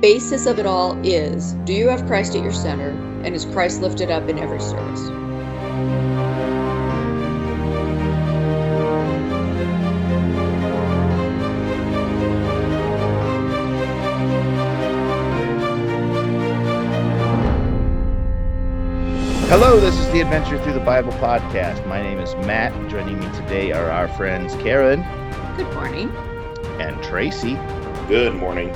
basis of it all is do you have Christ at your center and is Christ lifted up in every service? Hello, this is the Adventure Through the Bible podcast. My name is Matt. Joining me today are our friends Karen Good morning. and Tracy, Good morning.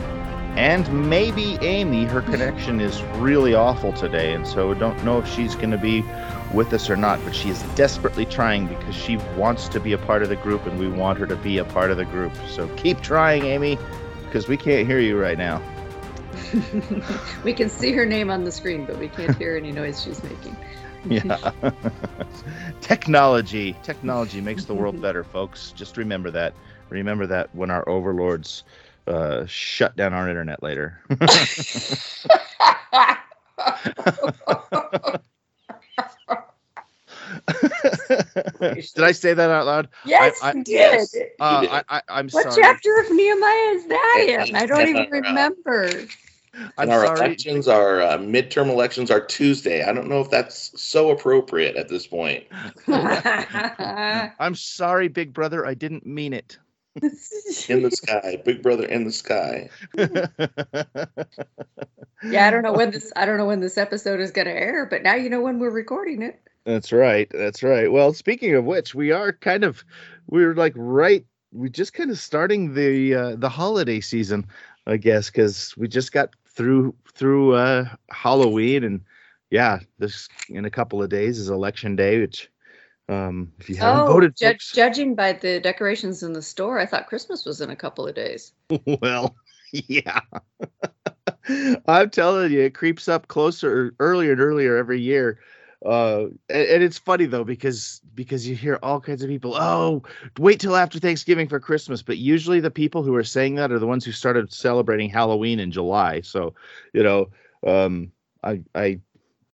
And maybe Amy. Her connection is really awful today, and so don't know if she's going to be with us or not, but she is desperately trying because she wants to be a part of the group, and we want her to be a part of the group. So keep trying, Amy, because we can't hear you right now. we can see her name on the screen, but we can't hear any noise she's making. Yeah. Technology. Technology makes the world better, folks. Just remember that. Remember that when our overlords uh, shut down our internet later. did I say that out loud? yes, I- you did. yes. Uh, did. I, I, I'm sorry. What sorry. chapter of Nehemiah is that in? I don't even our, remember. I'm and our sorry. elections, our uh, midterm elections are Tuesday. I don't know if that's so appropriate at this point. I'm sorry, Big Brother. I didn't mean it. In the sky, Big Brother in the sky. yeah, I don't know when this I don't know when this episode is going to air, but now you know when we're recording it. That's right. That's right. Well, speaking of which, we are kind of we're like right we just kind of starting the uh, the holiday season, I guess, because we just got through through uh, Halloween and yeah, this in a couple of days is election day, which um if you haven't Oh, voted, ju- judging by the decorations in the store, I thought Christmas was in a couple of days. well, yeah. I'm telling you, it creeps up closer earlier and earlier every year. Uh, and, and it's funny though because because you hear all kinds of people, oh, wait till after Thanksgiving for Christmas. But usually the people who are saying that are the ones who started celebrating Halloween in July. So, you know, um, I I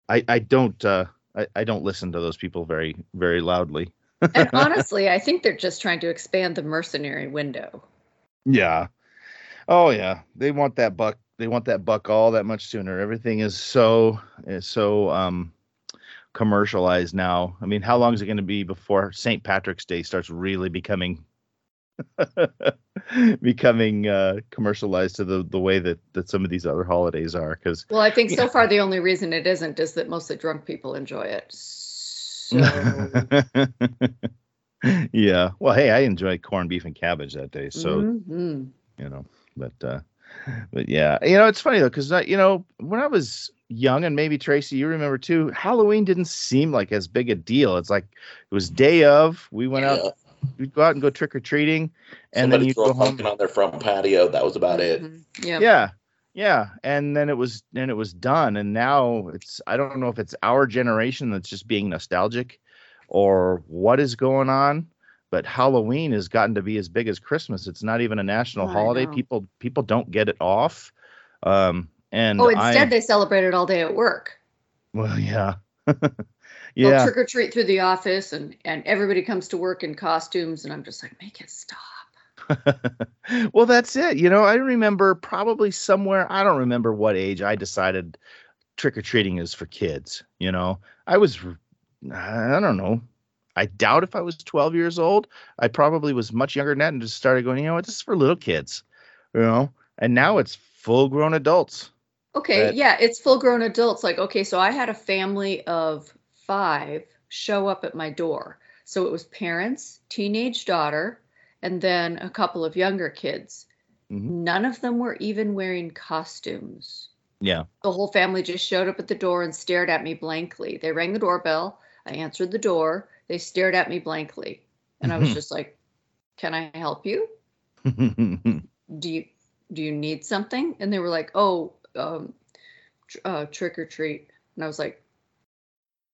I, I don't uh, I, I don't listen to those people very very loudly. And honestly, I think they're just trying to expand the mercenary window. Yeah. Oh yeah. They want that buck. They want that buck all that much sooner. Everything is so is so um commercialized now. I mean, how long is it going to be before St. Patrick's Day starts really becoming becoming uh commercialized to the the way that that some of these other holidays are cuz Well, I think so Yeah. far the only reason it isn't is that mostly drunk people enjoy it. So yeah. Well, hey, I enjoy corned beef and cabbage that day. So, Mhm. you know but uh but yeah you know it's funny though because you know when i was young and maybe tracy you remember too halloween didn't seem like as big a deal it's like it was day of we went out Yeah. we'd go out and go trick-or-treating and then Somebody you throw go a home pumpkin on their front patio. That was about it. Mhm. Yeah. yeah yeah and then it was and it was done and now it's i don't know if it's our generation that's just being nostalgic or what is going on but halloween has gotten to be as big as christmas it's not even a national I holiday people people don't get it off um and Oh, instead I, they celebrate it all day at work. well yeah They'll yeah. trick or treat through the office, and and everybody comes to work in costumes, and I'm just like, make it stop. well that's it. You know i remember probably somewhere i don't remember what age i decided trick-or-treating is for kids you know? I was i don't know. I doubt if i was 12 years old. I probably was much younger than that and just started going you know what? This is for little kids you know? And now it's full grown adults Okay, That- yeah, it's full grown adults. Like, okay, so I had a family of five show up at my door. So it was parents, teenage daughter, and then a couple of younger kids. Mhm. None of them were even wearing costumes. yeah The whole family just showed up at the door and stared at me blankly. They rang the doorbell. I answered the door. They stared at me blankly. And I was Mhm. just like, "Can I help you? Do you do you need something?" And they were like, "Oh, um tr- uh, trick or treat." And I was like,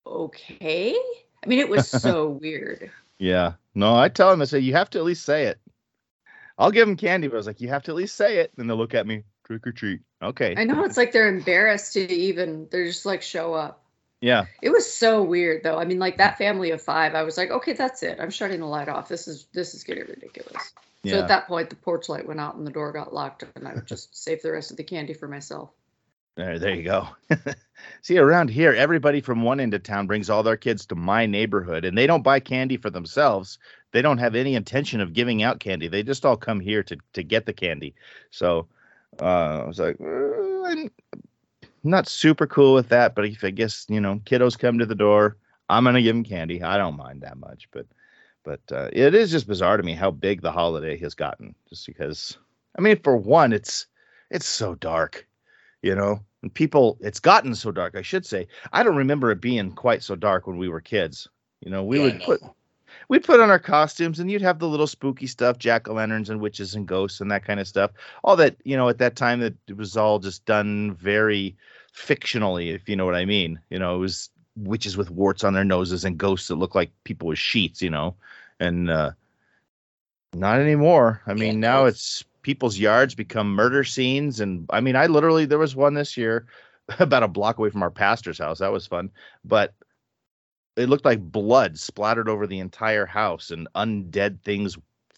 "Okay." I mean, it was so weird. yeah no i tell them i say you have to at least say it i'll give them candy but i was like you have to at least say it and they'll look at me trick or treat okay I know it's like they're embarrassed to even they're just like show up. yeah It was so weird though. I mean, like that family of five, I was like, okay, that's it. I'm shutting the light off. This is this is getting ridiculous. Yeah. So at that point, the porch light went out and the door got locked, and I would just save the rest of the candy for myself. There, there you go. See, around here, everybody from one end of town brings all their kids to my neighborhood, and they don't buy candy for themselves. They don't have any intention of giving out candy. They just all come here to to get the candy. So uh, I was like, "Uh, I'm not super cool with that, but if I guess you know, kiddos come to the door, I'm gonna give them candy. I don't mind that much, but but uh, it is just bizarre to me how big the holiday has gotten. Just because, I mean, for one, it's it's so dark you know and people it's gotten so dark i should say. I don't remember it being quite so dark when we were kids. You know we Yeah, would know. put we'd put on our costumes and you'd have the little spooky stuff jack-o'-lanterns and witches and ghosts and that kind of stuff. All that you know at that time that it was all just done very fictionally if you know what i mean. You know it was witches with warts on their noses and ghosts that look like people with sheets you know and uh not anymore. I mean Yeah, now it's people's yards become murder scenes. And i mean i literally there was one this year about a block away from our pastor's house. That was fun. But it looked like blood splattered over the entire house and undead things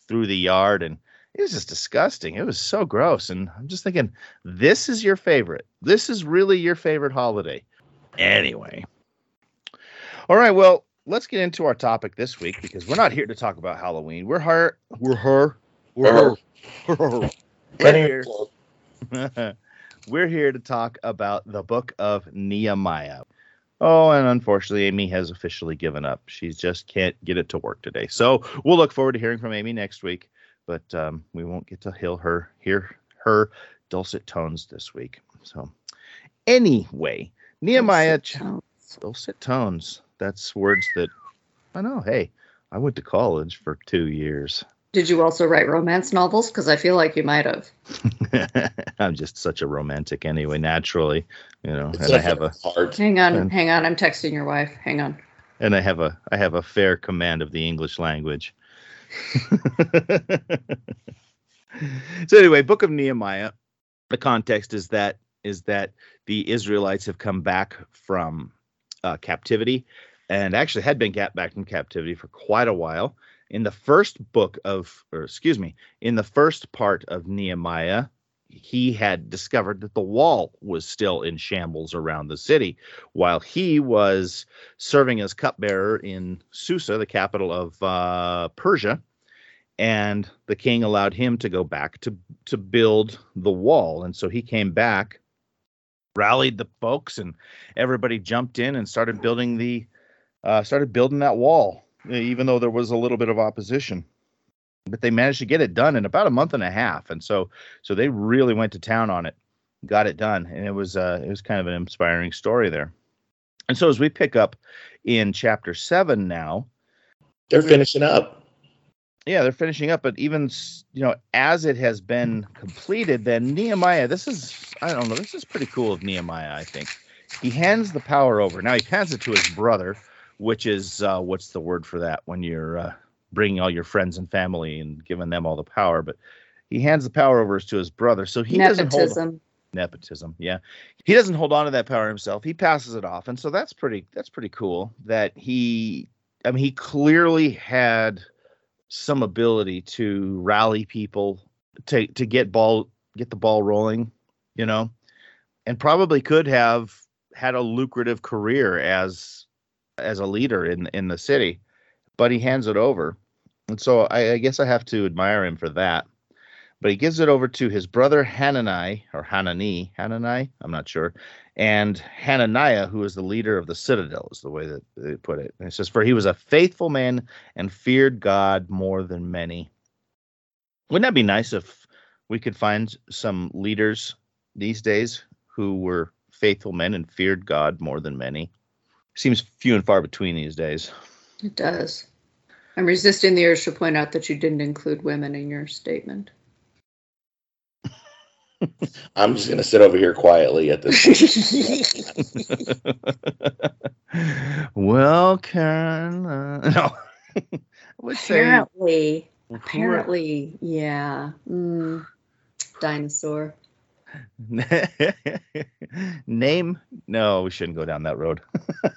through the yard. And it was just disgusting. It was so gross. And i'm just thinking this is your favorite. This is really your favorite holiday. Anyway. All right. Well let's get into our topic this week because we're not here to talk about halloween. We're her we're her we're we're here. We're here to talk about the book of Nehemiah. Oh, and unfortunately, Amy has officially given up. She just can't get it to work today. So we'll look forward to hearing from Amy next week, but um, we won't get to hear her hear her dulcet tones this week. So anyway, Nehemiah ch- Sounds- dulcet tones. That's words that I know. Hey, I went to college for two years. Did you also write romance novels? Because I feel like you might have. I'm just such a romantic anyway, naturally, you know. It's And I have a heart. Hang on, And- hang on. I'm texting your wife. Hang on. and I have a I have a fair command of the English language. so anyway, Book of Nehemiah. The context is that is that the Israelites have come back from uh, captivity, and actually had been got back from captivity for quite a while. In the first book of, or excuse me, in the first part of Nehemiah, he had discovered that the wall was still in shambles around the city, while he was serving as cupbearer in Susa, the capital of uh, Persia, and the king allowed him to go back to to build the wall. And so he came back, rallied the folks, and everybody jumped in and started building the uh, started building that wall, even though there was a little bit of opposition. But they managed to get it done in about a month and a half, and so so they really went to town on it, got it done, and it was uh, it was kind of an inspiring story there. And so as we pick up in chapter seven now, They're finishing up. yeah, they're finishing up, but even s- you know, as it has been completed, then Nehemiah, this is I don't know, this is pretty cool of Nehemiah, I think. He hands the power over. Now he hands it to his brother, which is uh, what's the word for that when you're uh, bringing all your friends and family and giving them all the power, but he hands the power over to his brother, so he doesn't hold Nepotism. nepotism yeah he doesn't hold on to that power himself he passes it off and so that's pretty that's pretty cool that he i mean he clearly had some ability to rally people to to get ball get the ball rolling you know and probably could have had a lucrative career as as a leader in in the city but he hands it over and so i, I guess i have to admire him for that but he gives it over to his brother Hanani or Hanani, Hanani, I'm not sure, and Hananiah, who is the leader of the citadel, is the way that they put it. And it says, For he was a faithful man and feared God more than many. Wouldn't that be nice if we could find some leaders these days who were faithful men and feared God more than many? Seems few and far between these days. It does. I'm resisting the urge to point out that you didn't include women in your statement. I'm just gonna sit over here quietly at this. well, Karen, uh, no, I would say apparently, apparently, yeah. Mm, dinosaur. name no we shouldn't go down that road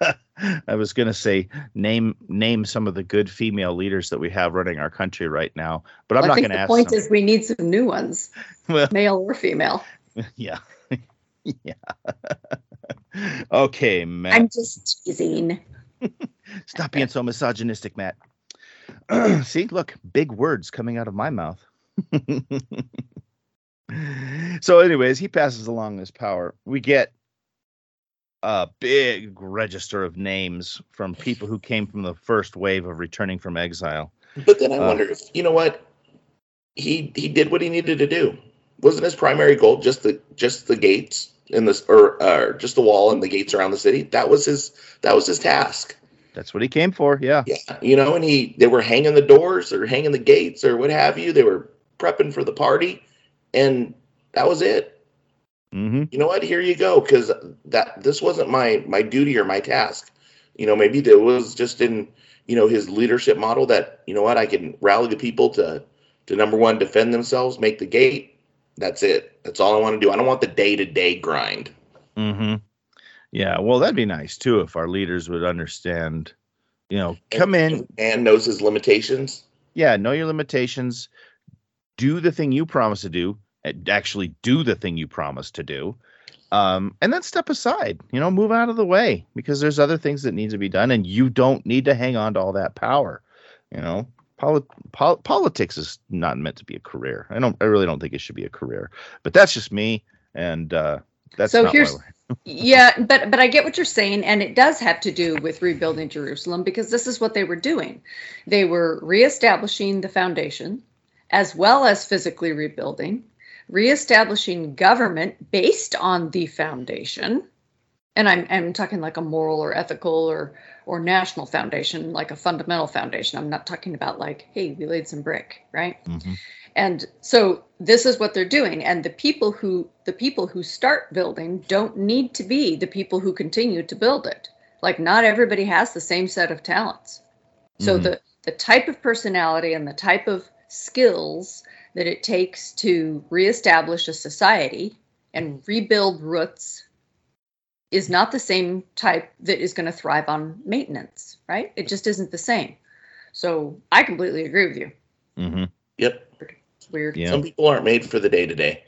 i was going to say name name some of the good female leaders that we have running our country right now but i'm I not going to ask. the point some. is we need some new ones, Well, male or female. yeah yeah okay matt I'm just teasing. stop being so misogynistic matt see look big words coming out of my mouth so anyways he passes along this power we get a big register of names from people who came from the first wave of returning from exile But then I Uh, wonder if you know what he he did what he needed to do. Wasn't his primary goal just the just the gates in this or uh, just the wall and the gates around the city? That was his that was his task. that's what he came for yeah Yeah, you know, and he they were hanging the doors or hanging the gates or what have you. They were prepping for the party, and that was it. hmm You know what? Here you go, because that this wasn't my my duty or my task. You know, maybe there was just in you know his leadership model that you know what I can rally the people to to number one defend themselves, make the gate. That's it. That's all I want to do. I don't want the day to day grind. hmm yeah well that'd be nice too if our leaders would understand you know come in and knows his limitations. yeah know your limitations do the thing you promise to do actually do the thing you promise to do. Um, and then step aside you know move out of the way because there's other things that need to be done and you don't need to hang on to all that power you know. Poli- pol- politics is not meant to be a career. I don't i really don't think it should be a career but that's just me and uh that's So here's- yeah, but but I get what you're saying, and it does have to do with rebuilding Jerusalem because this is what they were doing. They were reestablishing the foundation, as well as physically rebuilding, reestablishing government based on the foundation, and I'm I'm talking like a moral or ethical or or national foundation, like a fundamental foundation. I'm not talking about like, hey, we laid some brick, right? Mhm. and so this is what they're doing and the people who the people who start building don't need to be the people who continue to build it like not everybody has the same set of talents so Mhm. the the type of personality and the type of skills that it takes to reestablish a society and rebuild roots is not the same type that is going to thrive on maintenance right it just isn't the same so i completely agree with you Mhm. Yep. it's weird yeah Some people aren't made for the day to day.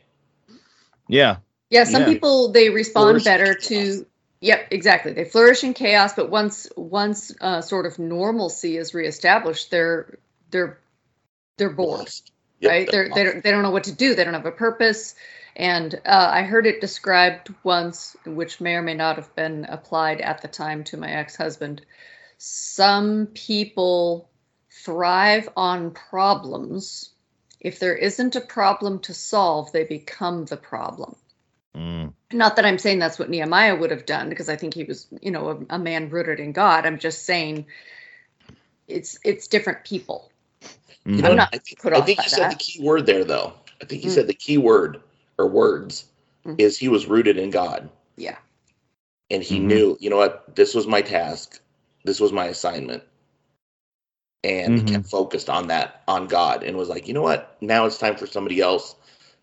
yeah Yeah, some Yeah. people they respond Flourish better to. Yep, exactly. They flourish in chaos, but once once uh, sort of normalcy is reestablished, they're they're they're bored, Yep, right? They're they don't they don't know what to do. They don't have a purpose. And uh, I heard it described once, which may or may not have been applied at the time to my ex-husband. Some people thrive on problems. If there isn't a problem to solve, they become the problem Mm. not that I'm saying that's what Nehemiah would have done because I think he was, you know, a, a man rooted in God. I'm just saying it's it's different people. You Mhm. I'm not I think, put I think by you said the key word there, though. I think you Mm. said the key word or words Mm. is he was rooted in God. Yeah. And he Mhm. knew, you know what, this was my task, this was my assignment. And he kept focused on that, on God, and was like, you know what, now it's time for somebody else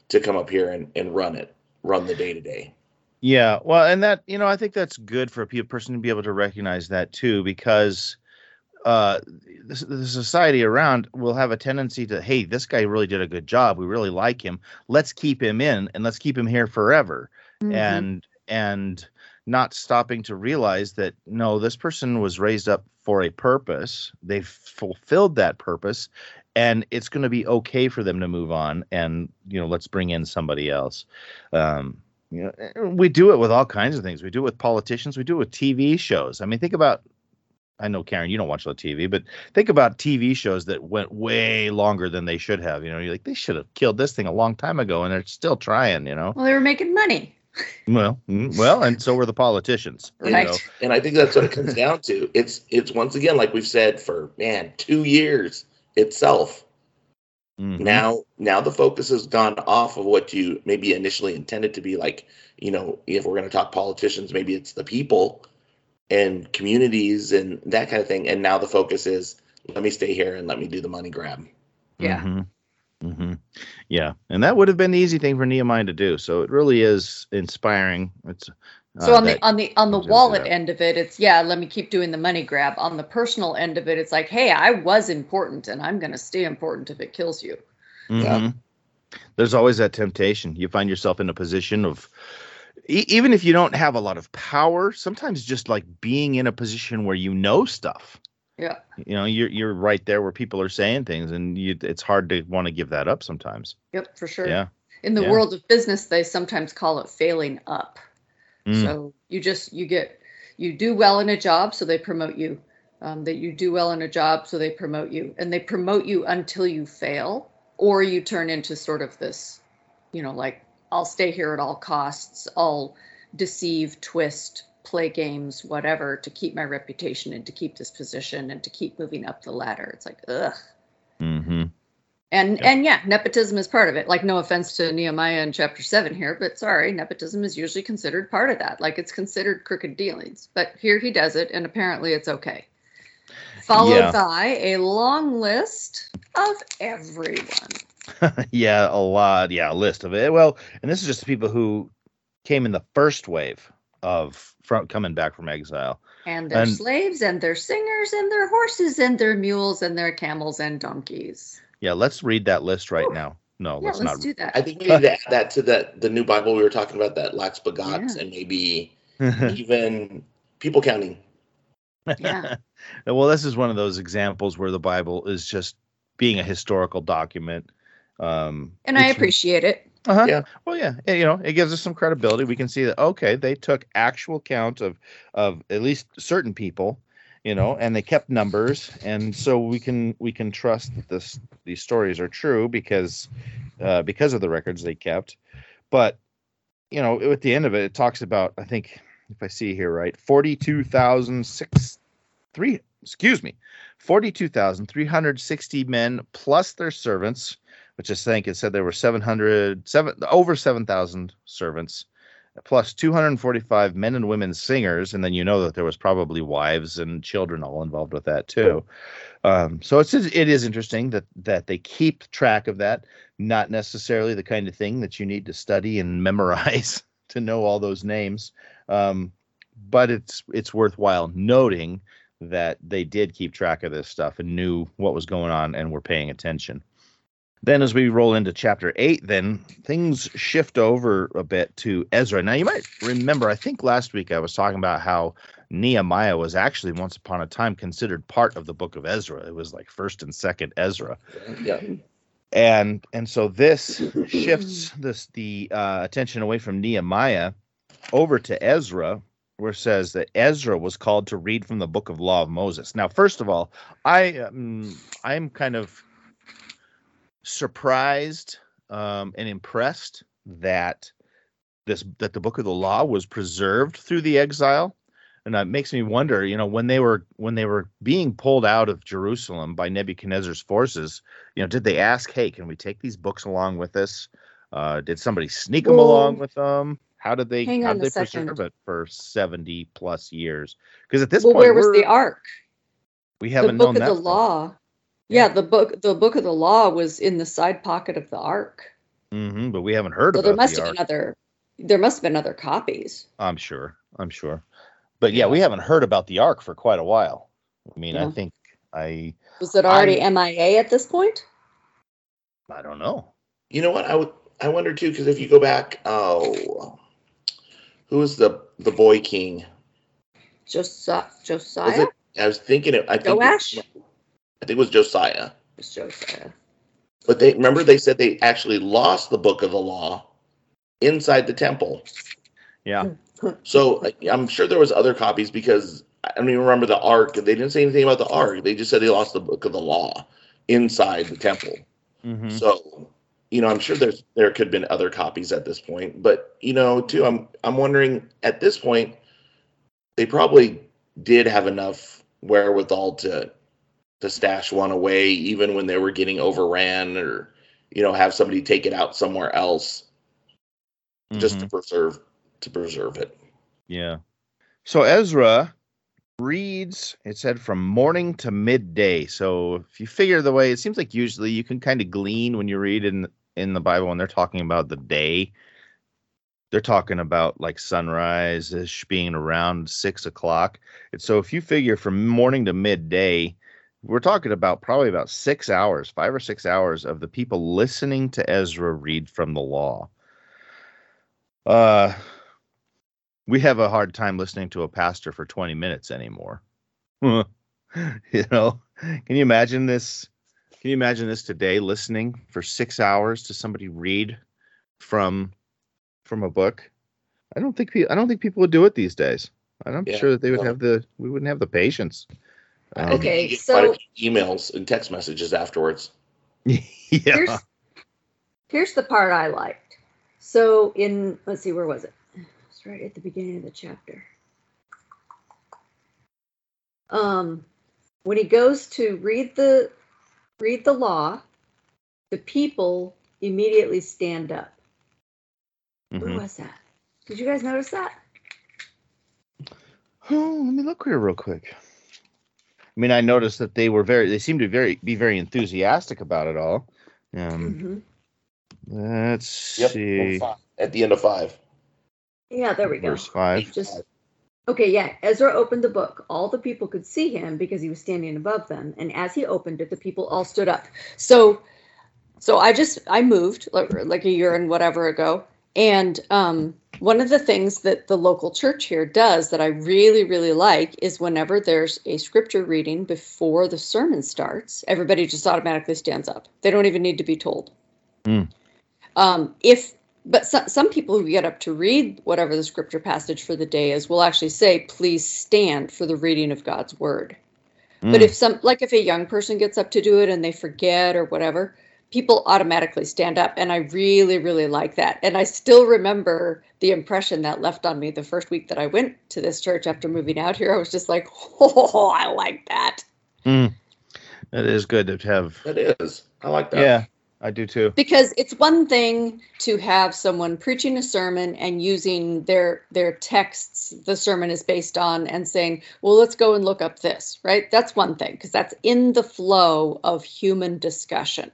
to come up here and, and run it, run the day to day. Yeah, well, and that you know, I think that's good for a person to be able to recognize that too, because uh, the, the society around will have a tendency to, hey, this guy really did a good job. We really like him. Let's keep him in, and let's keep him here forever. Mhm. And and not stopping to realize that no, this person was raised up for a purpose. They've fulfilled that purpose, and it's going to be okay for them to move on. And you know, let's bring in somebody else. Um, you know, eh, we do it with all kinds of things. We do it with politicians. We do it with TV shows. I mean, think about. I know Karen, you don't watch a lot of TV, but think about TV shows that went way longer than they should have. You know, you're like they should have killed this thing a long time ago, and they're still trying. You know, Well, they were making money, well, mm, well, and so were the politicians. you know. And I think that's what it comes down to. It's it's once again, like we've said for man, two years itself. Mhm. now now the focus has gone off of what you maybe initially intended to be like you know if we're going to talk politicians maybe it's the people and communities and that kind of thing and now the focus is let me stay here and let me do the money grab Yeah. Mhm. hmm Yeah, and that would have been the easy thing for Nehemiah to do. So it really is inspiring. It's So uh, on the on the on the wallet end of it, it's yeah, let me keep doing the money grab. On the personal end of it, it's like, hey, I was important and I'm gonna stay important if it kills you. Yeah. Mhm. There's always that temptation. You find yourself in a position of, e- even if you don't have a lot of power, sometimes just like being in a position where you know stuff. Yeah. You know, you're you're right there where people are saying things, and you it's hard to want to give that up sometimes. Yep, for sure. Yeah. In the Yeah. world of business, they sometimes call it failing up. Mm. So you just you get you do well in a job, so they promote you. Um, that you do well in a job, so they promote you, and they promote you until you fail, or you turn into sort of this, you know, like I'll stay here at all costs. I'll deceive, twist, play games, whatever, to keep my reputation and to keep this position and to keep moving up the ladder. It's like ugh. Mm-hmm. And Yeah. and yeah, nepotism is part of it. Like no offense to Nehemiah in chapter seven here, but sorry, nepotism is usually considered part of that. Like it's considered crooked dealings. But here he does it, and apparently it's okay. Followed Yeah. by a long list of everyone. yeah, a lot. Yeah, a list of it. Well, and this is just the people who came in the first wave of from coming back from exile. And their And- slaves and their singers and their horses and their mules and their camels and donkeys. Yeah, let's read that list right now. No, Yeah, let's let's not. do that. I think we need to add that to that the new Bible we were talking about that lacks begots Yeah. and maybe even people counting. Yeah. well, this is one of those examples where the Bible is just being a historical document. Um, and I it's- appreciate it. Uh-huh. Yeah. Well, yeah, eh, you know, it gives us some credibility. We can see that okay, they took actual count of of at least certain people, you know, and they kept numbers, and so we can we can trust that this these stories are true because uh, because of the records they kept. But you know, at the end of it, it talks about I think if I see here right, forty two thousand six three excuse me, forty two thousand three hundred sixty men plus their servants which I think it said there were 700, seven, over 7,000 servants, plus 245 men and women singers. And then you know that there was probably wives and children all involved with that too. Um, so it's it is interesting that that they keep track of that. Not necessarily the kind of thing that you need to study and memorize to know all those names, um, but it's it's worthwhile noting that they did keep track of this stuff and knew what was going on and were paying attention. Then, as we roll into chapter eight, then things shift over a bit to Ezra. Now, you might remember, I think last week I was talking about how Nehemiah was actually once upon a time considered part of the book of Ezra. It was like first and second Ezra, Yeah. and and so this shifts this the uh, attention away from Nehemiah over to Ezra, where it says that Ezra was called to read from the book of law of Moses. Now, first of all, I um, I'm kind of surprised um, and impressed that this that the book of the law was preserved through the exile and that makes me wonder you know when they were when they were being pulled out of jerusalem by nebuchadnezzar's forces you know did they ask hey can we take these books along with us uh, did somebody sneak them along with them how did they hang how did they second. preserve it for 70 plus years because at this well, point where was the ark? we haven't book known of that the law. Yeah. Yeah. the book the book of the law was in the side pocket of the ark. Mhm, but we haven't heard So about there must the have ark. been other there must have been other copies. I'm sure. I'm sure. But yeah, Yeah. we haven't heard about the ark for quite a while. I mean, I think I Was it already MIA at this point? I don't know. You know what? I would I wonder too because if you go back, oh, who was the the boy king? Josiah Was it? I was thinking it. I think Joash? It, I think it was Josiah. It was Josiah. But they remember they said they actually lost the book of the law inside the temple. Yeah. So I- I'm sure there was other copies because I don't even remember the ark. They didn't say anything about the ark. They just said they lost the book of the law inside the temple. Mhm. So, you know, I'm sure there's there could have been other copies at this point, but you know, too, I'm I'm wondering at this point, they probably did have enough wherewithal to to stash one away, even when they were getting overran, or you know, have somebody take it out somewhere else just to Mhm. preserve to preserve it. Yeah. So Ezra reads, it said from morning to midday. So if you figure the way, it seems like usually you can kind of glean when you read in in the Bible when they're talking about the day. They're talking about like sunrise ish being around six o'clock. And so if you figure from morning to midday, we're talking about probably about six hours, five or six hours of the people listening to Ezra read from the law. Uh, we have a hard time listening to a pastor for 20 minutes anymore. you know, can you imagine this? Can you imagine this today listening for six hours to somebody read from from a book? I don't think I don't think people would do it these days. I'm yeah, sure that they would have the we wouldn't have the patience. Um, okay, so emails and text messages afterwards. yeah. Here's, here's the part I liked. So in let's see, where was it? It's right at the beginning of the chapter. Um, when he goes to read the read the law, the people immediately stand up. Mm-hmm. Where was that? Did you guys notice that? Oh, let me look here real quick. I mean, I noticed that they were very, they seemed to very be very enthusiastic about it all. Um, mm-hmm. Let's yep, see. At the end of five. Yeah, there we go. Verse five. Just okay. Yeah, Ezra opened the book. All the people could see him because he was standing above them, and as he opened it, the people all stood up. So, so I just I moved like, like a year and whatever ago, and um, one of the things that the local church here does that I really, really like is whenever there's a scripture reading before the sermon starts, everybody just automatically stands up. They don't even need to be told. Mm. Um, if but so, some people who get up to read whatever the scripture passage for the day is will actually say, "Please stand for the reading of God's word." Mm. But if some, like if a young person gets up to do it and they forget or whatever, people automatically stand up and i really really like that. And i still remember the impression that left on me the first week that i went to this church after moving out here. I was just like oh i like that. Mm. that is good to have. That is. I like that. Yeah i do too. Because it's one thing to have someone preaching a sermon and using their their texts the sermon is based on and saying well let's go and look up this right? That's one thing because that's in the flow of human discussion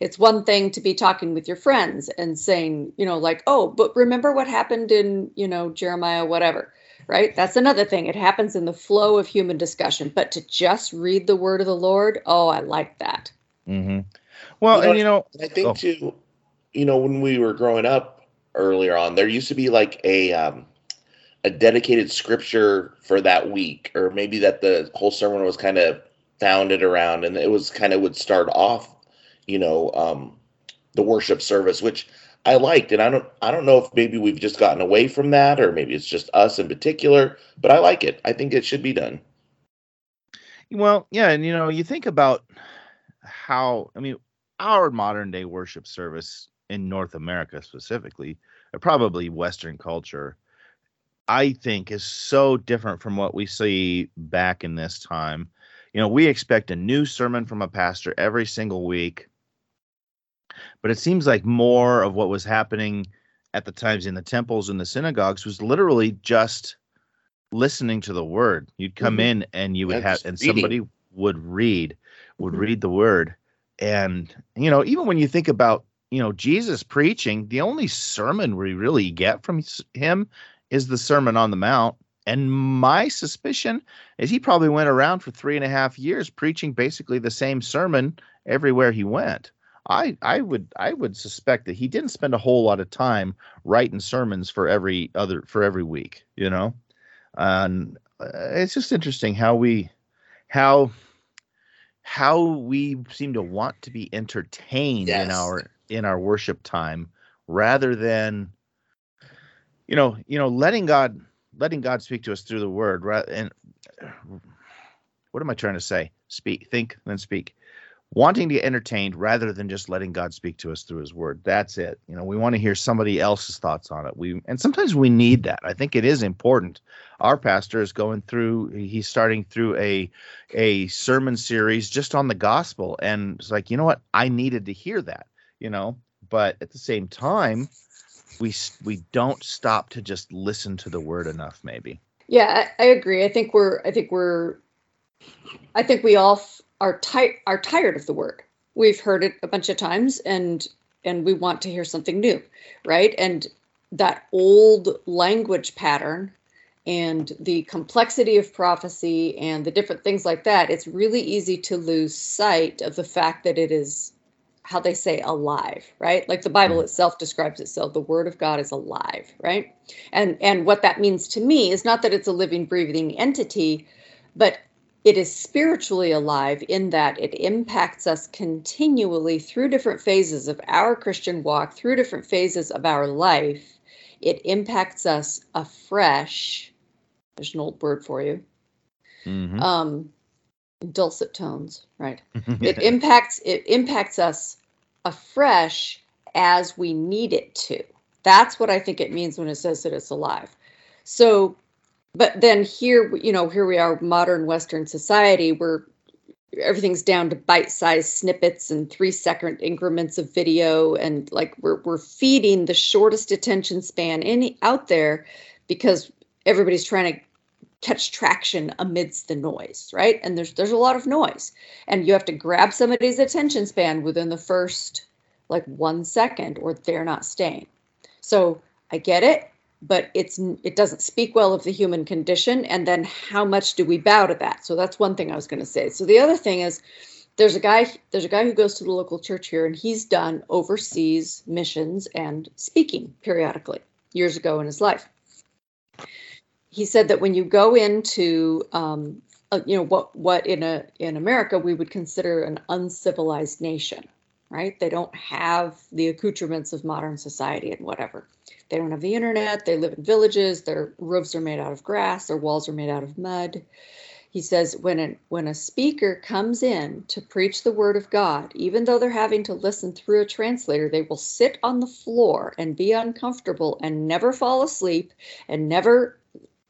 it's one thing to be talking with your friends and saying, you know, like, oh, but remember what happened in, you know, Jeremiah, whatever, right? That's another thing. It happens in the flow of human discussion. But to just read the word of the Lord, oh, I like that. Mm-hmm. Well, you know, and you know, I think oh. too, you know, when we were growing up earlier on, there used to be like a, um, a dedicated scripture for that week, or maybe that the whole sermon was kind of founded around, and it was kind of would start off you know, um, the worship service, which I liked. And I don't, I don't know if maybe we've just gotten away from that, or maybe it's just us in particular. But I like it. I think it should be done. Well, yeah, and you know, you think about how I mean, our modern day worship service in North America specifically, or probably Western culture, I think is so different from what we see back in this time. You know, we expect a new sermon from a pastor every single week. But it seems like more of what was happening at the times in the temples and the synagogues was literally just listening to the word. You'd come mm-hmm. in and you would That's have, and reading. somebody would read, would mm-hmm. read the word. And, you know, even when you think about, you know, Jesus preaching, the only sermon we really get from him is the Sermon on the Mount. And my suspicion is he probably went around for three and a half years preaching basically the same sermon everywhere he went. I I would I would suspect that he didn't spend a whole lot of time writing sermons for every other for every week, you know. And uh, it's just interesting how we how how we seem to want to be entertained yes. in our in our worship time rather than you know you know letting god letting god speak to us through the word and what am i trying to say speak think then speak wanting to get entertained rather than just letting God speak to us through his word. That's it. You know, we want to hear somebody else's thoughts on it. We and sometimes we need that. I think it is important. Our pastor is going through he's starting through a a sermon series just on the gospel and it's like, you know what? I needed to hear that, you know, but at the same time we we don't stop to just listen to the word enough maybe. Yeah, I, I agree. I think we're. I think we're. I think we all are tired. Are tired of the word. We've heard it a bunch of times, and and we want to hear something new, right? And that old language pattern and the complexity of prophecy and the different things like that, it's really easy to lose sight of the fact that it is how they say alive, right? Like the Bible mm. itself describes itself, the word of God is alive, right? And and what that means to me is not that it's a living breathing entity, but it is spiritually alive in that it impacts us continually through different phases of our Christian walk, through different phases of our life. It impacts us afresh. There's an old word for you. Mhm. Um, dulcet tones, right? It impacts it impacts us afresh as we need it to. That's what I think it means when it says that it's alive. So, but then here, you know, here we are, modern Western society, where everything's down to bite-sized snippets and three-second increments of video, and like we're we're feeding the shortest attention span any out there because everybody's trying to catch traction amidst the noise, right? And there's there's a lot of noise, and you have to grab somebody's attention span within the first like one second, or they're not staying. So I get it, but it's it doesn't speak well of the human condition. And then how much do we bow to that? So that's one thing I was going to say. So the other thing is. There's a guy. There's a guy who goes to the local church here, and he's done overseas missions and speaking periodically years ago in his life he said that when you go into um, uh, you know what what in a in America we would consider an uncivilized nation, right? They don't have the accoutrements of modern society and whatever. They don't have the internet. They live in villages. Their roofs are made out of grass. Their walls are made out of mud. He says when a, when a speaker comes in to preach the word of God, even though they're having to listen through a translator, they will sit on the floor and be uncomfortable and never fall asleep and never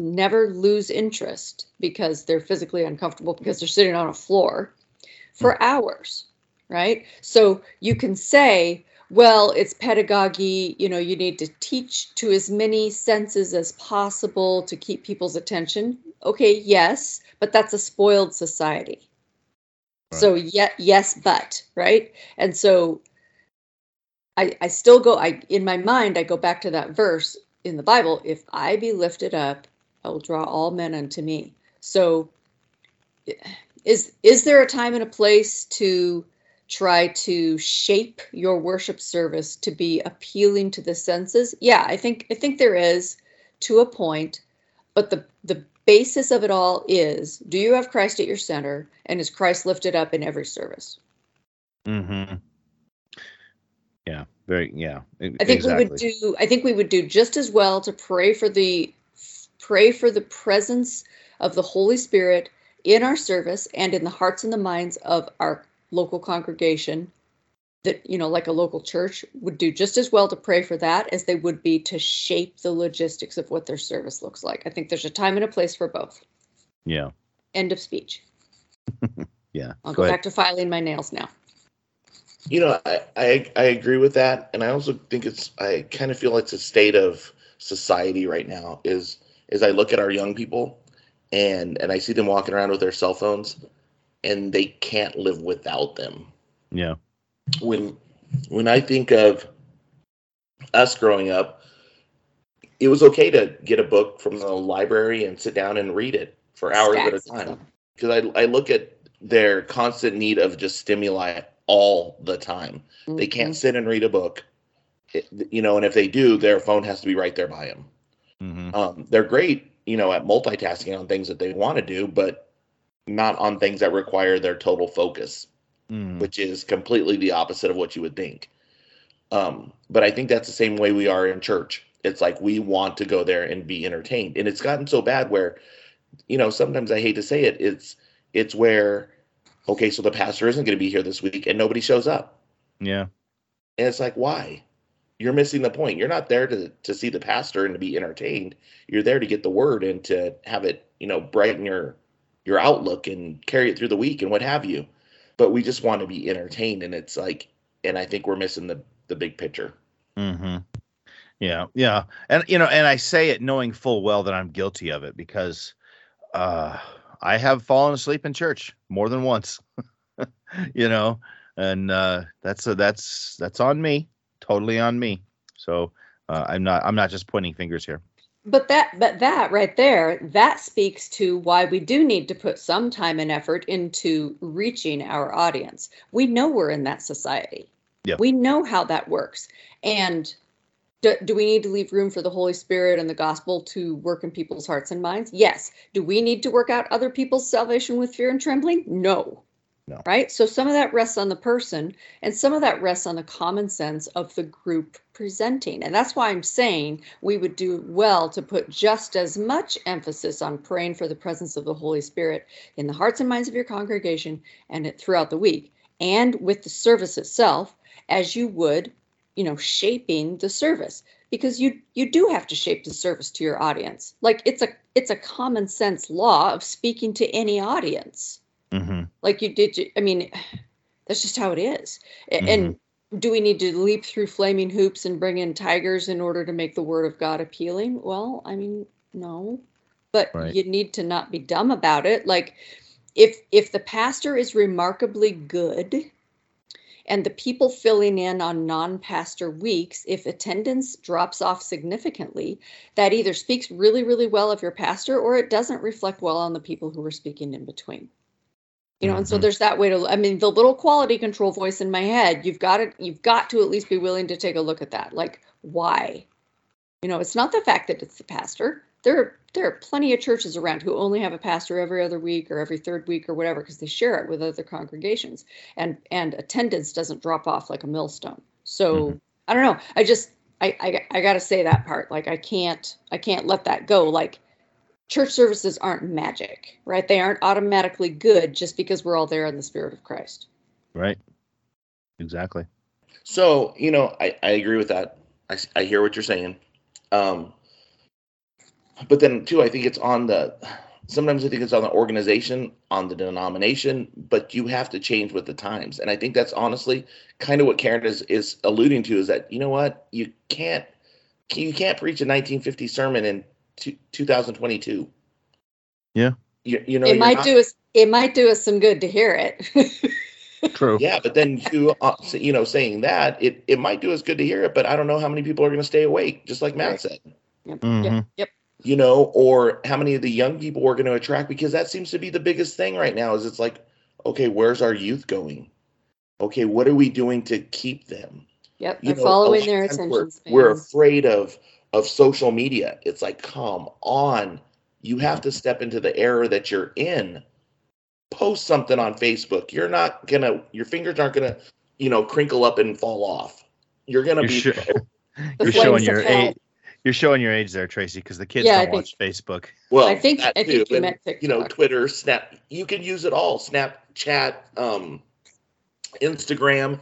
never lose interest because they're physically uncomfortable because they're sitting on a floor for hmm. hours, right? So you can say, well, it's pedagogy, you know, you need to teach to as many senses as possible to keep people's attention. Okay, yes, but that's a spoiled society. So yet yes, but, right? And so I I still go I in my mind I go back to that verse in the Bible, if I be lifted up I will draw all men unto me. So is is there a time and a place to try to shape your worship service to be appealing to the senses? Yeah, I think I think there is to a point, but the the basis of it all is do you have Christ at your center and is Christ lifted up in every service? Mm-hmm. Yeah. Very. Yeah. I think we would do I think we would do just as well to pray for the pray for the presence of the Holy Spirit in our service and in the hearts and the minds of our local congregation that you know like a local church would do just as well to pray for that as they would be to shape the logistics of what their service looks like. I think there's a time and a place for both. Yeah. End of speech. Yeah. I'll Go go back to filing my nails now. You know, I, I I agree with that, and I also think it's I kind of feel it's a state of society right now. Is is I look at our young people, and and I see them walking around with their cell phones, and they can't live without them. Yeah. When when I think of us growing up, it was okay to get a book from the library and sit down and read it for hours at a time because I, I look at their constant need of just stimuli all the time. They can't sit and read a book, It- you know, and if they do, their phone has to be right there by them. Mm-hmm. Um, they're great, you know, at multitasking on things that they want to do, but not on things that require their total focus, Mm-hmm. which is completely the opposite of what you would think. Um, but I think that's the same way we are in church. It's like we want to go there and be entertained, and it's gotten so bad where, you know, sometimes I hate to say it, it's it's where, okay, so the pastor isn't going to be here this week, and nobody shows up. Yeah. And it's like, why? You're missing the point. You're not there to to see the pastor and to be entertained. You're there to get the word and to have it, you know, brighten your your outlook and carry it through the week and what have you. But we just want to be entertained, and it's like, and I think we're missing the the big picture. Mm-hmm. Yeah, yeah, and you know, and I say it knowing full well that I'm guilty of it because uh, I have fallen asleep in church more than once. you know, and uh, that's uh, that's that's on me, totally on me. So uh, I'm not I'm not just pointing fingers here. But that but that right there, that speaks to why we do need to put some time and effort into reaching our audience. We know we're in that society. Yeah. We know how that works. And do, do we need to leave room for the Holy Spirit and the gospel to work in people's hearts and minds? Yes. Do we need to work out other people's salvation with fear and trembling? No. No. Right? So some of that rests on the person and some of that rests on the common sense of the group presenting. And that's why I'm saying we would do well to put just as much emphasis on praying for the presence of the Holy Spirit in the hearts and minds of your congregation and throughout the week and with the service itself as you would you know shaping the service because you you do have to shape the service to your audience like it's a it's a common sense law of speaking to any audience Mm-hmm. like you did i mean that's just how it is A- Mm-hmm. and do we need to leap through flaming hoops and bring in tigers in order to make the word of god appealing well i mean no but Right. you need to not be dumb about it like if if the pastor is remarkably good and the people filling in on non-pastor weeks if attendance drops off significantly that either speaks really really well of your pastor or it doesn't reflect well on the people who are speaking in between you know and so Mhm. there's that way to i mean the little quality control voice in my head you've got to you've got to at least be willing to take a look at that. Like why? You know it's not the fact that it's the pastor. There are there are plenty of churches around who only have a pastor every other week or every third week or whatever because they share it with other congregations. And and attendance doesn't drop off like a millstone. So Mhm. i don't know. I just I, I i gotta say that part. Like i can't i can't let that go. Like church services aren't magic right they aren't automatically good just because we're all there in the spirit of christ Right. Exactly. So, you know, I, I agree with that. I hear what you're saying. Um, but then, too, I think it's on the, sometimes I think it's on the organization, on the denomination, but you have to change with the times. And I think that's honestly kind of what Karen is, is alluding to is that, you know what, you can't, you can't preach a 1950 sermon in two, 2022. Yeah. You, you know, it might not- do us it might do us some good to hear it True. Yeah, but then you, uh, you know, saying that it, it might do us good to hear it, but I don't know how many people are going to stay awake, just like Matt Right. said. yep, Mhm. yep yep you know, or how many of the young people we're going to attract because that seems to be the biggest thing right now is it's like, okay, where's our youth going? Okay, what are we doing to keep them? yep You they're know, following their of attention we're, we're afraid of of social media. It's like, come on, you have to step into the error that you're in. Post something on Facebook. You're not gonna, your fingers aren't gonna, you know, crinkle up and fall off. You're gonna You're, be sure, you're showing your age. You're showing your age there, Tracy, because the kids Yeah, don't think- watch Facebook. Well, I think- I think too. you And, meant you know, Twitter, Snap. You can use it all. Snapchat, um, Instagram.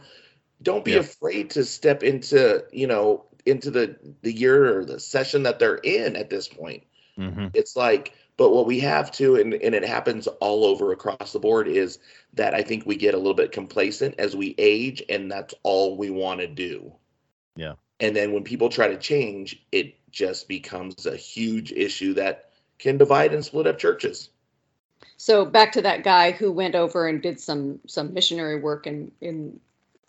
Don't be Yeah. afraid to step into, you know, into the the year or the session that they're in at this point. hmm It's like, but what we have to, and, and it happens all over across the board, is that I think we get a little bit complacent as we age, and that's all we want to do. Yeah. And then when people try to change, it just becomes a huge issue that can divide and split up churches. So back to that guy who went over and did some some missionary work in in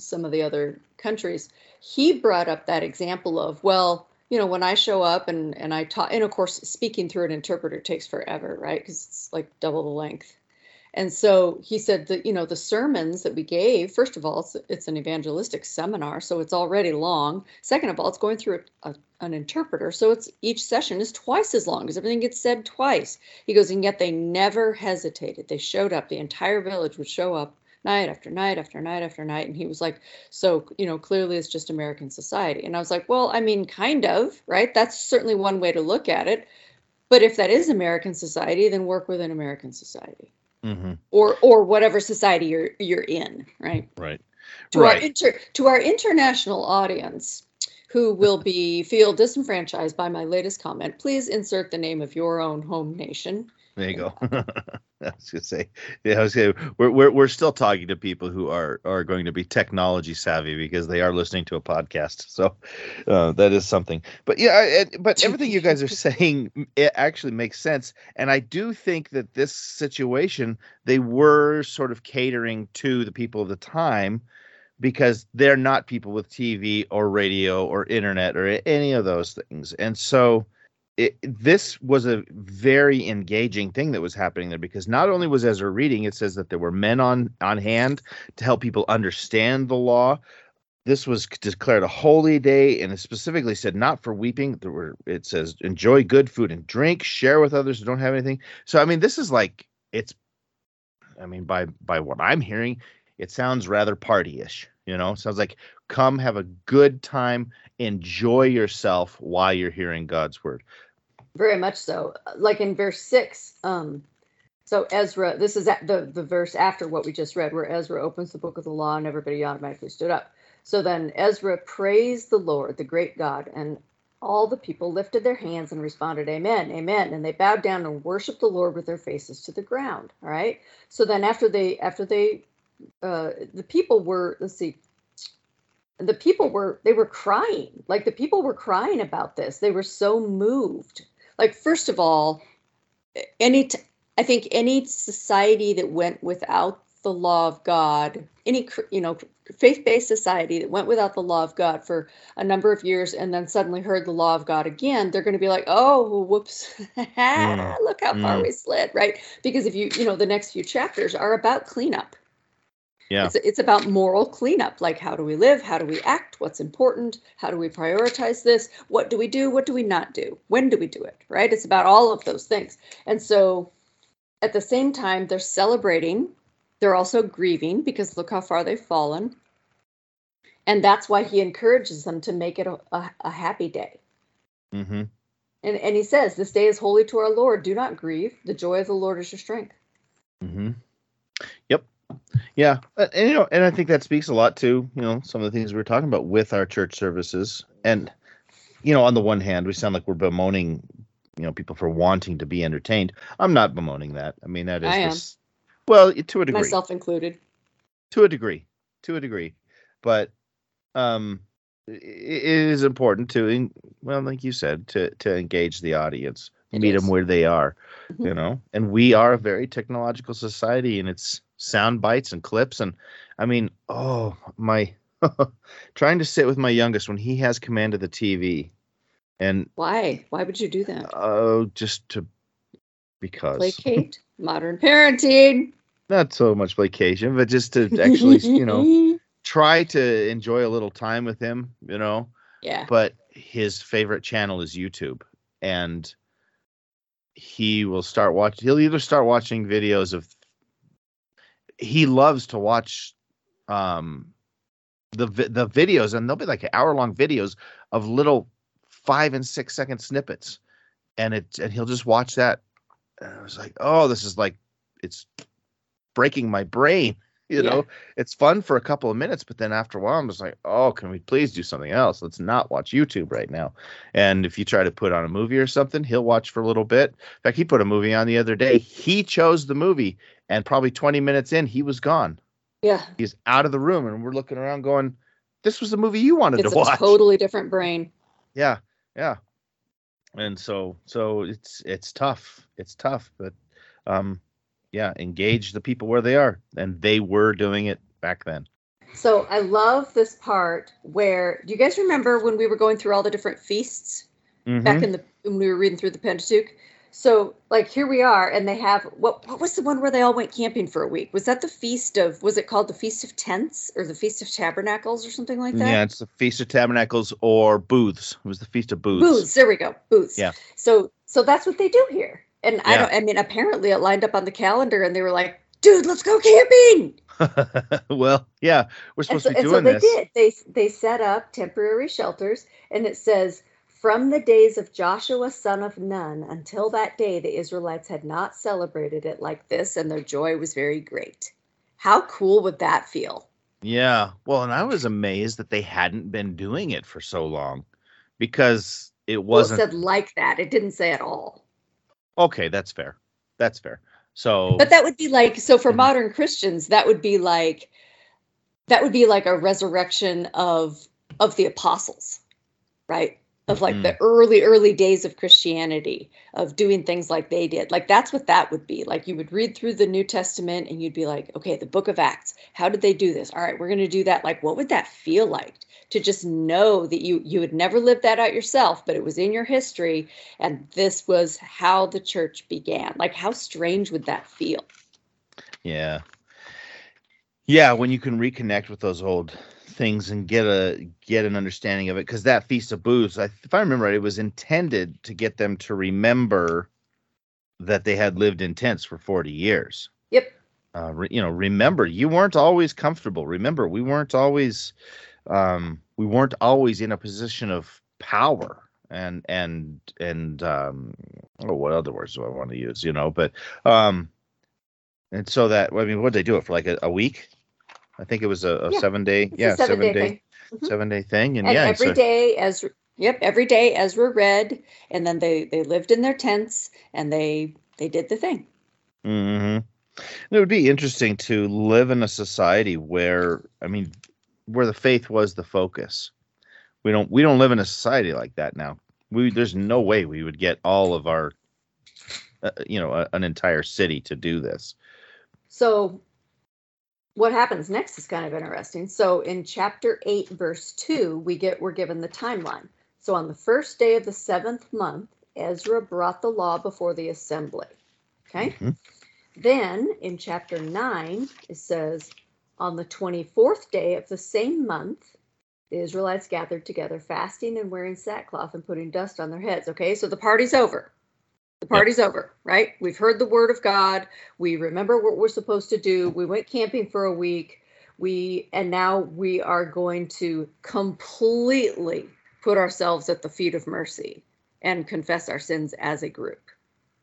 some of the other countries. He brought up that example of well, you know, when I show up and and I talk, and of course, speaking through an interpreter takes forever, right? Because it's like double the length. And so he said that you know the sermons that we gave. First of all, it's, it's an evangelistic seminar, so it's already long. Second of all, it's going through a, a, an interpreter, so it's each session is twice as long because everything gets said twice. He goes, and yet they never hesitated. They showed up. The entire village would show up night after night after night after night. And he was like, so, you know, clearly it's just American society. And I was like, well, I mean, kind of, right? That's certainly one way to look at it. But if that is American society, then work within American society hmm or or whatever society you're you're in, right? Right. to our Right. inter to our international audience who will be feel disenfranchised by my latest comment please insert the name of your own home nation There you go. I was gonna say, yeah, I was gonna, we're we're we're still talking to people who are are going to be technology savvy because they are listening to a podcast. So uh, that is something. But yeah, it, but everything you guys are saying it actually makes sense, and I do think that this situation they were sort of catering to the people of the time because they're not people with TV or radio or internet or any of those things, and so it, this was a very engaging thing that was happening there because not only was Ezra reading, it says that there were men on on hand to help people understand the law. This was declared a holy day, and it specifically said not for weeping. There were it says enjoy good food and drink, share with others who don't have anything. So I mean, this is like it's. I mean, by by what I'm hearing, it sounds rather partyish. You know, sounds like come have a good time, enjoy yourself while you're hearing God's word. Very much so. Like in verse six, um, so Ezra, this is the the verse after what we just read, where Ezra opens the book of the law and everybody automatically stood up. So then Ezra praised the Lord, the great God, and all the people lifted their hands and responded, Amen, Amen. And they bowed down and worshiped the Lord with their faces to the ground. All right. So then after they after they uh the people were let's see, the people were they were crying. Like the people were crying about this. They were so moved like first of all any t- i think any society that went without the law of god any you know faith-based society that went without the law of god for a number of years and then suddenly heard the law of god again they're going to be like oh whoops mm. look how far mm. we slid right because if you you know the next few chapters are about cleanup yeah. It's, it's about moral cleanup. Like, how do we live? How do we act? What's important? How do we prioritize this? What do we do? What do we not do? When do we do it? Right? It's about all of those things. And so at the same time, they're celebrating. They're also grieving because look how far they've fallen. And that's why he encourages them to make it a, a, a happy day. Mm-hmm. And, and he says, This day is holy to our Lord. Do not grieve. The joy of the Lord is your strength. Mm-hmm. Yeah, uh, and you know, and I think that speaks a lot to you know some of the things we are talking about with our church services. And you know, on the one hand, we sound like we're bemoaning you know people for wanting to be entertained. I'm not bemoaning that. I mean, that is I just, well to a degree, myself included. To a degree, to a degree, but um, it is important to well, like you said, to to engage the audience, it meet is. them where they are, mm-hmm. you know. And we are a very technological society, and it's sound bites and clips. And i mean oh my trying to sit with my youngest when he has command of the tv and why? Why would you do that? Oh uh, just to because. Placate? Modern parenting. Not so much vacation but just to actually you know try to enjoy a little time with him you know? Yeah. But his favorite channel is youtube. And he will start watching he'll either start watching videos of he loves to watch um the the videos and they'll be like hour long videos of little five and six second snippets. And it and he'll just watch that. And I was like oh this is like it's breaking my brain you yeah. know? It's fun for a couple of minutes but then after a while i'm just like oh can we please do something else? Let's not watch youtube right now. And if you try to put on a movie or something he'll watch for a little bit. In fact he put a movie on the other day. He chose the movie and probably 20 minutes in he was gone. Yeah. He's out of the room and we're looking around going this was the movie you wanted it's to watch. totally different brain. Yeah yeah. And so so it's it's tough. It's tough but um yeah engage the people where they are and they were doing it back then. So i love this part where do you guys remember when we were going through all the different feasts mm-hmm. back in the when we were reading through the pentateuch? So like here we are and they have what what was the one where they all went camping for a week? Was that the feast of was it called the feast of tents or the feast of tabernacles or something like that? Yeah it's the feast of tabernacles or booths. It was the feast of booths. Booths there we go booths. Yeah. So so that's what they do here and yeah. i don't i mean apparently it lined up on the calendar and they were like dude let's go camping well yeah we're supposed so, to be doing so they this. did they they set up temporary shelters and it says from the days of Joshua son of Nun until that day, the Israelites had not celebrated it like this, and their joy was very great. How cool would that feel? Yeah. Well, and I was amazed that they hadn't been doing it for so long because it wasn't well, it said like that. It didn't say at all. Okay, that's fair. That's fair. So, But that would be like so for Mhm. modern Christians, that would be like that would be like a resurrection of of the apostles, right? Of like the mm. early early days of Christianity, of doing things like they did. Like that's what that would be. Like you would read through the New Testament and you'd be like, okay, the book of Acts, how did they do this? All right, we're going to do that. Like what would that feel like? To just know that you you had never lived that out yourself, but it was in your history and this was how the church began. Like how strange would that feel? yeah. Yeah, when you can reconnect with those old things and get a get an understanding of it because that feast of booths I, if i remember right it was intended to get them to remember that they had lived in tents for 40 years. Yep. uh, re, you know remember you weren't always comfortable. Remember we weren't always um, we weren't always in a position of power and and and um oh what other words do i want to use you know but um and so that i mean what did they do it for like a, a week i think it was a, a Yeah, seven day yeah a seven, day, day thing. Mhm. seven day thing and, And yeah every so- day Ezra yep, every day Ezra read and then they they lived in their tents and they they did the thing. Mm-hmm. It would be interesting to live in a society where, I mean, where the faith was the focus. We don't we don't live in a society like that now. We there's no way we would get all of our, uh, you know, a, an entire city to do this. So what happens next is kind of interesting. So in chapter 8 verse 2, we get we're given the timeline. So on the first day of the 7th month, Ezra brought the law before the assembly. Okay? Mhm. Then in chapter 9, it says, On the 24th day of the same month, the Israelites gathered together, fasting and wearing sackcloth and putting dust on their heads. Okay, so the party's over. The party's over, right? We've heard the word of God. We remember what we're supposed to do. We went camping for a week. We and now we are going to completely put ourselves at the feet of mercy and confess our sins as a group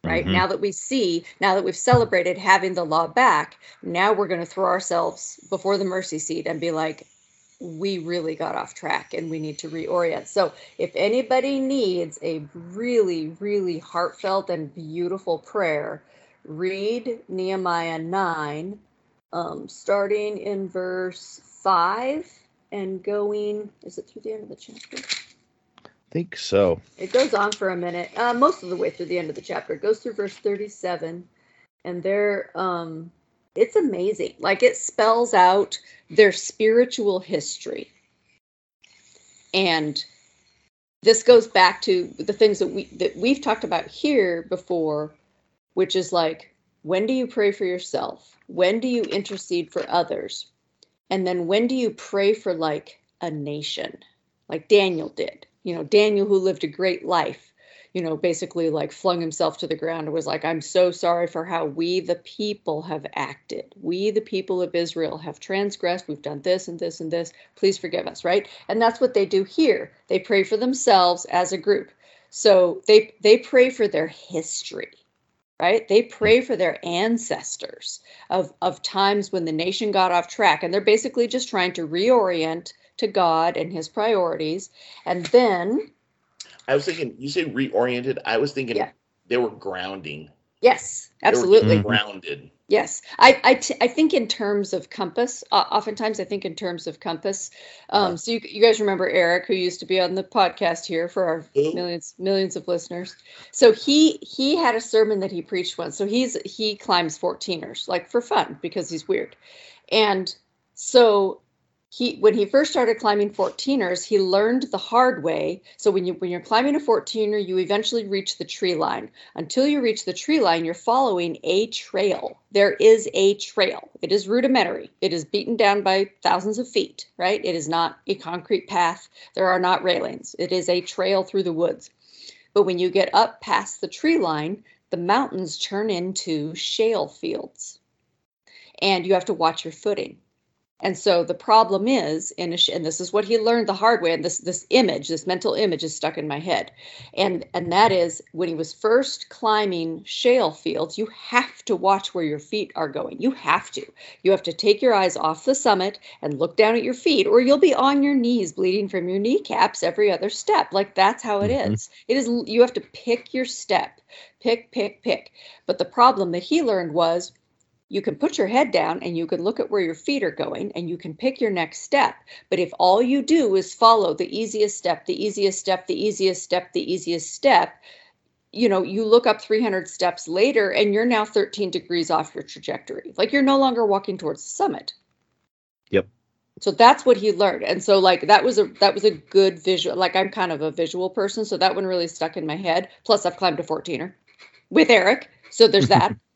right Mhm. now that we see now that we've celebrated having the law back now we're going to throw ourselves before the mercy seat and be like we really got off track and we need to reorient so if anybody needs a really really heartfelt and beautiful prayer read nehemiah 9 um, starting in verse 5 and going is it through the end of the chapter I think so. it goes on for a minute, uh, most of the way through the end of the chapter. It goes through verse 37, and there, um, it's amazing. Like it spells out their spiritual history. And this goes back to the things that we that we've talked about here before, which is like when do you pray for yourself? When do you intercede for others? And then when do you pray for like a nation? Like Daniel did you know, Daniel, who lived a great life, you know, basically like flung himself to the ground and was like, I'm so sorry for how we, the people, have acted. We, the people of Israel, have transgressed. We've done this and this and this. Please forgive us, right? And that's what they do here. They pray for themselves as a group. So they they pray for their history, right? They pray for their ancestors of of times when the nation got off track, and they're basically just trying to reorient to God and His priorities, and then I was thinking, you say reoriented. I was thinking Yeah. they were grounding. yes, They were absolutely, Mhm. grounded. yes. I I, t- I think in terms of compass. Uh, oftentimes, I think in terms of compass. Um, Uh-huh. So you you guys remember Eric, who used to be on the podcast here for our Who? millions millions of listeners. So he he had a sermon that he preached once. So he's he climbs 14ers like for fun because he's weird, and so he when he first started climbing 14ers he learned the hard way. So when you when you're climbing a 14er you eventually reach the tree line. Until you reach the tree line you're following a trail. There is a trail. It is rudimentary. It is beaten down by thousands of feet right? It is not a concrete path. There are not railings it is a trail through the woods. But when you get up past the tree line the mountains turn into shale fields. And you have to watch your footing And so the problem is, and this is what he learned the hard way, and this this image, this mental image, is stuck in my head, and and that is when he was first climbing shale fields, you have to watch where your feet are going. You have to. You have to take your eyes off the summit and look down at your feet, or you'll be on your knees, bleeding from your kneecaps every other step. Like that's how it Mhm. is. It is. You have to pick your step, pick, pick, pick. But the problem that he learned was you can put your head down and you can look at where your feet are going and you can pick your next step. But if all you do is follow the easiest step, the easiest step, the easiest step, the easiest step, you know, you look up 300 steps later and you're now 13 degrees off your trajectory. Like you're no longer walking towards the summit. Yep. So that's what he learned. And so like that was a that was a good visual like I'm kind of a visual person, so that one really stuck in my head. Plus I've climbed a 14er with Eric. So there's that.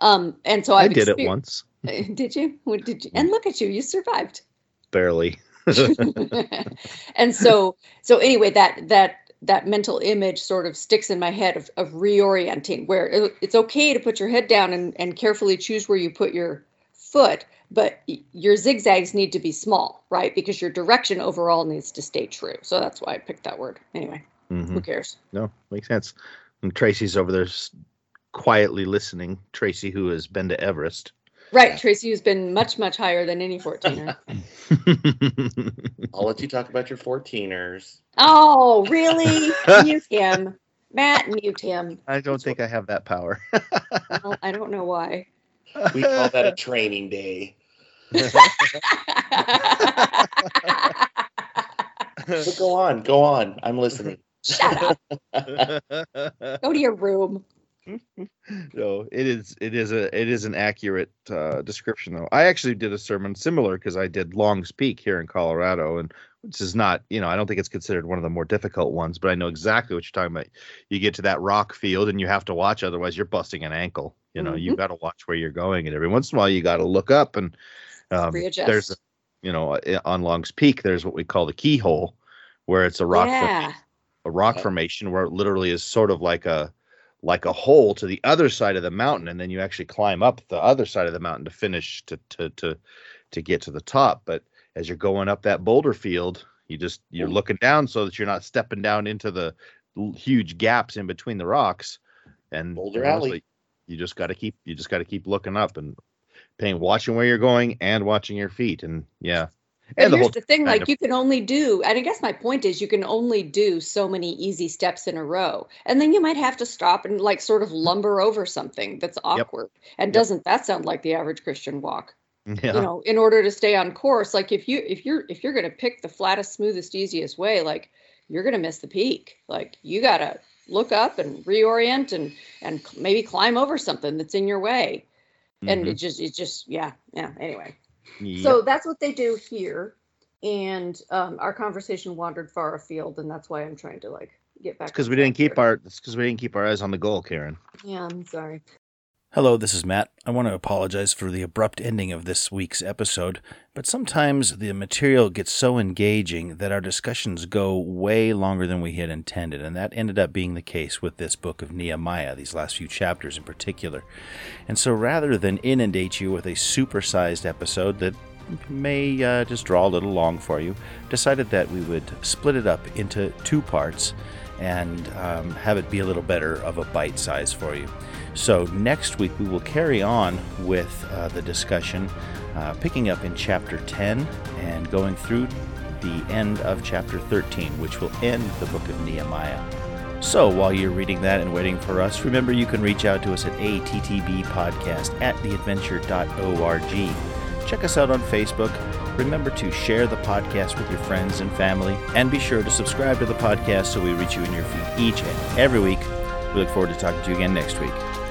um and so I I've did it once, did you? What did you? And look at you, you survived. barely. and so, so anyway, that that that mental image sort of sticks in my head of, of reorienting, where it- it's okay to put your head down and, and carefully choose where you put your foot, but your zigzags need to be small, right? Because your direction overall needs to stay true. So that's why I picked that word. Anyway, Mhm. who cares? No, makes sense. And Tracy's over there quietly listening. Tracy, who has been to Everest. Right, Tracy, who's been much, much higher than any 14er. I'll let you talk about your 14ers. oh, really? Mute him. Matt, mute him. I don't think I have that power. Well, I don't know why. We call that a training day. But go on, go on. I'm listening. Shut up. Go to your room. no, it is it is a it is an accurate uh, description though. I actually did a sermon similar because I did Long's Peak here in Colorado, and which is not you know I don't think it's considered one of the more difficult ones, but I know exactly what you're talking about. You get to that rock field and you have to watch, otherwise you're busting an ankle. You know, you Mhm. got to watch where you're going, and every once in a while you got to look up and um, there's a, you know uh, on Long's Peak there's what we call the keyhole, where it's a rock yeah. a rock Yeah. formation where it literally is sort of like a like a hole to the other side of the mountain and then you actually climb up the other side of the mountain to finish to to to to get to the top. But as you're going up that boulder field you just you're looking down so that you're not stepping down into the huge gaps in between the rocks. And Boulder honestly, Alley. you just got to keep you just got to keep looking up and paying watching where you're going and watching your feet. And yeah But and the here's the thing, like of- you can only do, and I guess my point is you can only do so many easy steps in a row. And then you might have to stop and like sort of lumber over something that's awkward. And Yep. doesn't that sound like the average Christian walk? yeah You know, in order to stay on course, like if you if you're if you're gonna pick the flattest, smoothest, easiest way, like you're gonna miss the peak. Like you gotta look up and reorient and and maybe climb over something that's in your way. And Mhm. it just it just yeah, yeah. Anyway. Yep. So that's what they do here. And um, our conversation wandered far afield, and that's why I'm trying to like get back. because we didn't keep here. our because we didn't keep our eyes on the goal, Karen. Yeah, I'm sorry. Hello, this is Matt. I want to apologize for the abrupt ending of this week's episode, but sometimes the material gets so engaging that our discussions go way longer than we had intended, and that ended up being the case with this book of Nehemiah, these last few chapters in particular. And so rather than inundate you with a supersized episode that may uh, just draw a little long for you, decided that we would split it up into two parts and um, have it be a little better of a bite size for you. So, next week we will carry on with uh, the discussion, uh, picking up in chapter 10 and going through the end of chapter 13, which will end the book of Nehemiah. So, while you're reading that and waiting for us, remember you can reach out to us at attbpodcast at theadventure.org. Check us out on Facebook. Remember to share the podcast with your friends and family, and be sure to subscribe to the podcast so we reach you in your feed each and every week. We look forward to talking to you again next week.